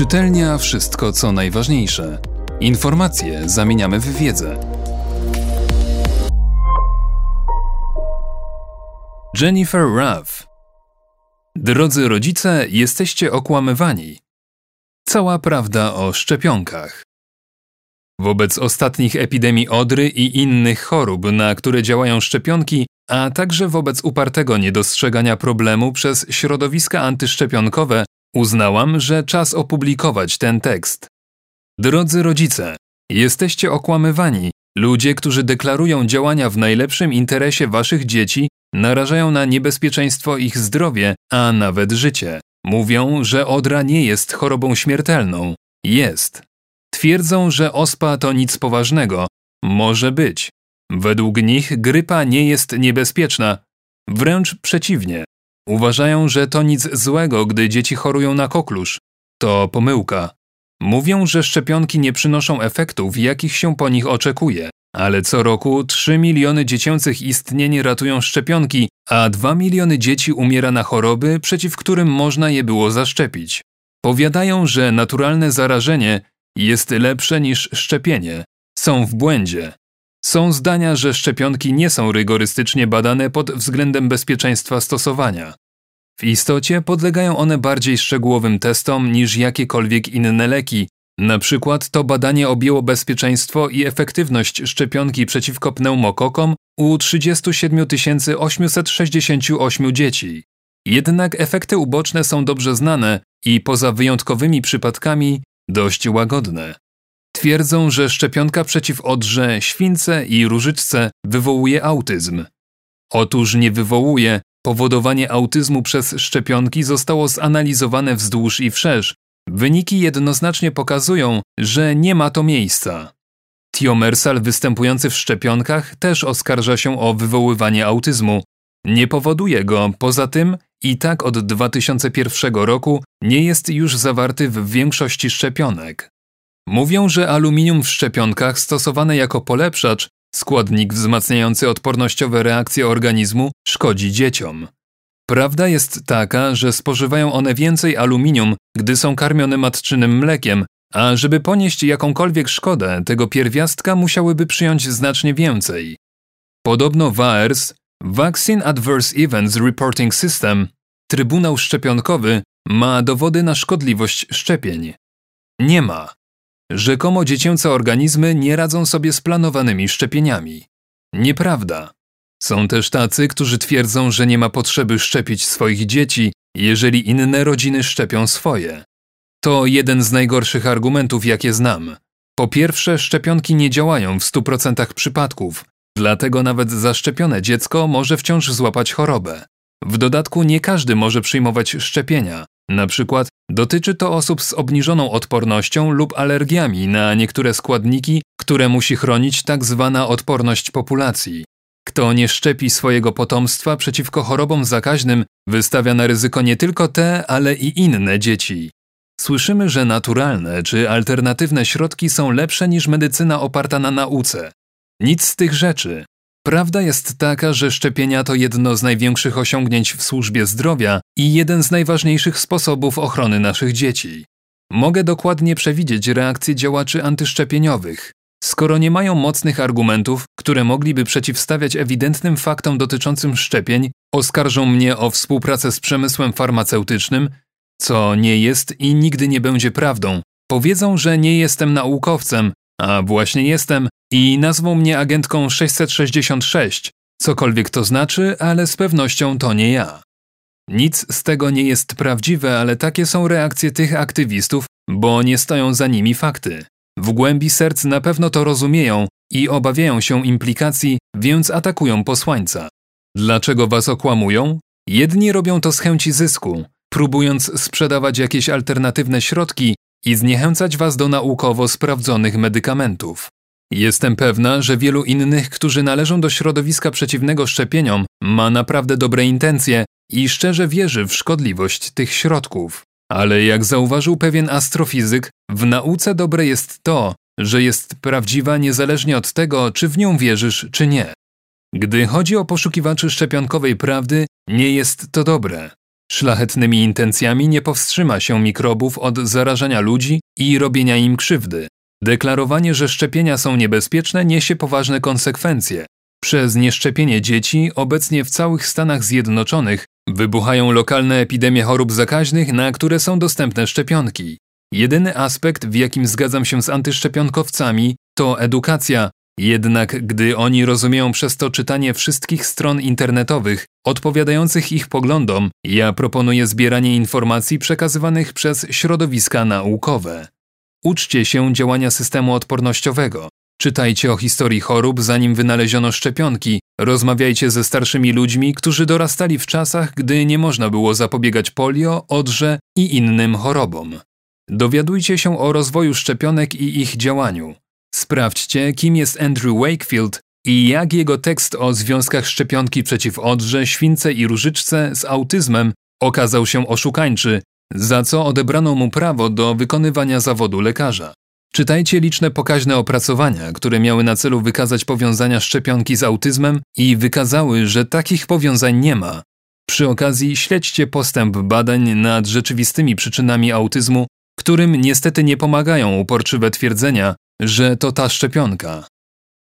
Czytelnia wszystko co najważniejsze. Informacje zamieniamy w wiedzę. Jennifer Ruff Drodzy rodzice, jesteście okłamywani. Cała prawda o szczepionkach. Wobec ostatnich epidemii odry i innych chorób, na które działają szczepionki, a także wobec upartego niedostrzegania problemu przez środowiska antyszczepionkowe, uznałam, że czas opublikować ten tekst. Drodzy rodzice, jesteście okłamywani. Ludzie, którzy deklarują działania w najlepszym interesie waszych dzieci, narażają na niebezpieczeństwo ich zdrowie, a nawet życie. Mówią, że odra nie jest chorobą śmiertelną. Jest. Twierdzą, że ospa to nic poważnego. Może być. Według nich grypa nie jest niebezpieczna. Wręcz przeciwnie. Uważają, że to nic złego, gdy dzieci chorują na koklusz. To pomyłka. Mówią, że szczepionki nie przynoszą efektów, jakich się po nich oczekuje. Ale co roku 3 miliony dziecięcych istnień ratują szczepionki, a 2 miliony dzieci umiera na choroby, przeciw którym można je było zaszczepić. Powiadają, że naturalne zarażenie jest lepsze niż szczepienie. Są w błędzie. Są zdania, że szczepionki nie są rygorystycznie badane pod względem bezpieczeństwa stosowania. W istocie podlegają one bardziej szczegółowym testom niż jakiekolwiek inne leki. Na przykład to badanie objęło bezpieczeństwo i efektywność szczepionki przeciwko pneumokokom u 37 868 dzieci. Jednak efekty uboczne są dobrze znane i poza wyjątkowymi przypadkami dość łagodne. Twierdzą, że szczepionka przeciw odrze, śwince i różyczce wywołuje autyzm. Otóż nie wywołuje, powodowanie autyzmu przez szczepionki zostało zanalizowane wzdłuż i wszerz. Wyniki jednoznacznie pokazują, że nie ma to miejsca. Tiomersal występujący w szczepionkach też oskarża się o wywoływanie autyzmu. Nie powoduje go, poza tym i tak od 2001 roku nie jest już zawarty w większości szczepionek. Mówią, że aluminium w szczepionkach stosowane jako polepszacz, składnik wzmacniający odpornościowe reakcje organizmu, szkodzi dzieciom. Prawda jest taka, że spożywają one więcej aluminium, gdy są karmione matczynym mlekiem, a żeby ponieść jakąkolwiek szkodę, tego pierwiastka musiałyby przyjąć znacznie więcej. Podobno VAERS, Vaccine Adverse Events Reporting System, Trybunał Szczepionkowy, ma dowody na szkodliwość szczepień. Nie ma. Rzekomo dziecięce organizmy nie radzą sobie z planowanymi szczepieniami. Nieprawda. Są też tacy, którzy twierdzą, że nie ma potrzeby szczepić swoich dzieci, jeżeli inne rodziny szczepią swoje. To jeden z najgorszych argumentów, jakie znam. Po pierwsze, szczepionki nie działają w 100% przypadków, dlatego nawet zaszczepione dziecko może wciąż złapać chorobę. W dodatku nie każdy może przyjmować szczepienia. Na przykład dotyczy to osób z obniżoną odpornością lub alergiami na niektóre składniki, które musi chronić tak zwana odporność populacji. Kto nie szczepi swojego potomstwa przeciwko chorobom zakaźnym, wystawia na ryzyko nie tylko te, ale i inne dzieci. Słyszymy, że naturalne czy alternatywne środki są lepsze niż medycyna oparta na nauce. Nic z tych rzeczy. Prawda jest taka, że szczepienia to jedno z największych osiągnięć w służbie zdrowia i jeden z najważniejszych sposobów ochrony naszych dzieci. Mogę dokładnie przewidzieć reakcje działaczy antyszczepieniowych. Skoro nie mają mocnych argumentów, które mogliby przeciwstawiać ewidentnym faktom dotyczącym szczepień, oskarżą mnie o współpracę z przemysłem farmaceutycznym, co nie jest i nigdy nie będzie prawdą. Powiedzą, że nie jestem naukowcem, a właśnie jestem i nazwą mnie agentką 666, cokolwiek to znaczy, ale z pewnością to nie ja. Nic z tego nie jest prawdziwe, ale takie są reakcje tych aktywistów, bo nie stoją za nimi fakty. W głębi serc na pewno to rozumieją i obawiają się implikacji, więc atakują posłańca. Dlaczego was okłamują? Jedni robią to z chęci zysku, próbując sprzedawać jakieś alternatywne środki i zniechęcać was do naukowo sprawdzonych medykamentów. Jestem pewna, że wielu innych, którzy należą do środowiska przeciwnego szczepieniom, ma naprawdę dobre intencje i szczerze wierzy w szkodliwość tych środków. Ale jak zauważył pewien astrofizyk, w nauce dobre jest to, że jest prawdziwa niezależnie od tego, czy w nią wierzysz, czy nie. Gdy chodzi o poszukiwaczy szczepionkowej prawdy, nie jest to dobre. Szlachetnymi intencjami nie powstrzyma się mikrobów od zarażania ludzi i robienia im krzywdy. Deklarowanie, że szczepienia są niebezpieczne, niesie poważne konsekwencje. Przez nieszczepienie dzieci obecnie w całych Stanach Zjednoczonych wybuchają lokalne epidemie chorób zakaźnych, na które są dostępne szczepionki. Jedyny aspekt, w jakim zgadzam się z antyszczepionkowcami, to edukacja, jednak gdy oni rozumieją przez to czytanie wszystkich stron internetowych odpowiadających ich poglądom, ja proponuję zbieranie informacji przekazywanych przez środowiska naukowe. Uczcie się działania systemu odpornościowego. Czytajcie o historii chorób, zanim wynaleziono szczepionki. Rozmawiajcie ze starszymi ludźmi, którzy dorastali w czasach, gdy nie można było zapobiegać polio, odrze i innym chorobom. Dowiadujcie się o rozwoju szczepionek i ich działaniu. Sprawdźcie, kim jest Andrew Wakefield i jak jego tekst o związkach szczepionki przeciw odrze, śwince i różyczce z autyzmem okazał się oszukańczy, za co odebrano mu prawo do wykonywania zawodu lekarza. Czytajcie liczne pokaźne opracowania, które miały na celu wykazać powiązania szczepionki z autyzmem i wykazały, że takich powiązań nie ma. Przy okazji śledźcie postęp badań nad rzeczywistymi przyczynami autyzmu, którym niestety nie pomagają uporczywe twierdzenia, że to ta szczepionka.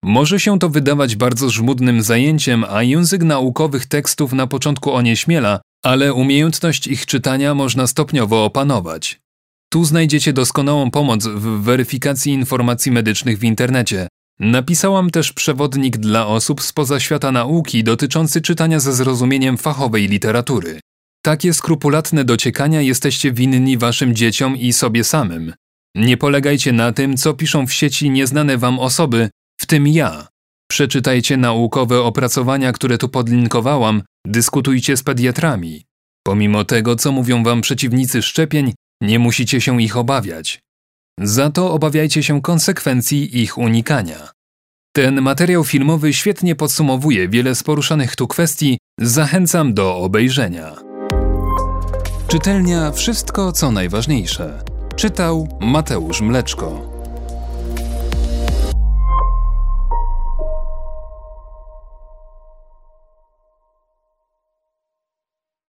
Może się to wydawać bardzo żmudnym zajęciem, a język naukowych tekstów na początku onieśmiela, ale umiejętność ich czytania można stopniowo opanować. Tu znajdziecie doskonałą pomoc w weryfikacji informacji medycznych w internecie. Napisałam też przewodnik dla osób spoza świata nauki dotyczący czytania ze zrozumieniem fachowej literatury. Takie skrupulatne dociekania jesteście winni waszym dzieciom i sobie samym. Nie polegajcie na tym, co piszą w sieci nieznane wam osoby, w tym ja. Przeczytajcie naukowe opracowania, które tu podlinkowałam, dyskutujcie z pediatrami. Pomimo tego, co mówią wam przeciwnicy szczepień, nie musicie się ich obawiać. Za to obawiajcie się konsekwencji ich unikania. Ten materiał filmowy świetnie podsumowuje wiele z poruszanych tu kwestii, zachęcam do obejrzenia. Czytelnia Wszystko co najważniejsze. Czytał Mateusz Mleczko.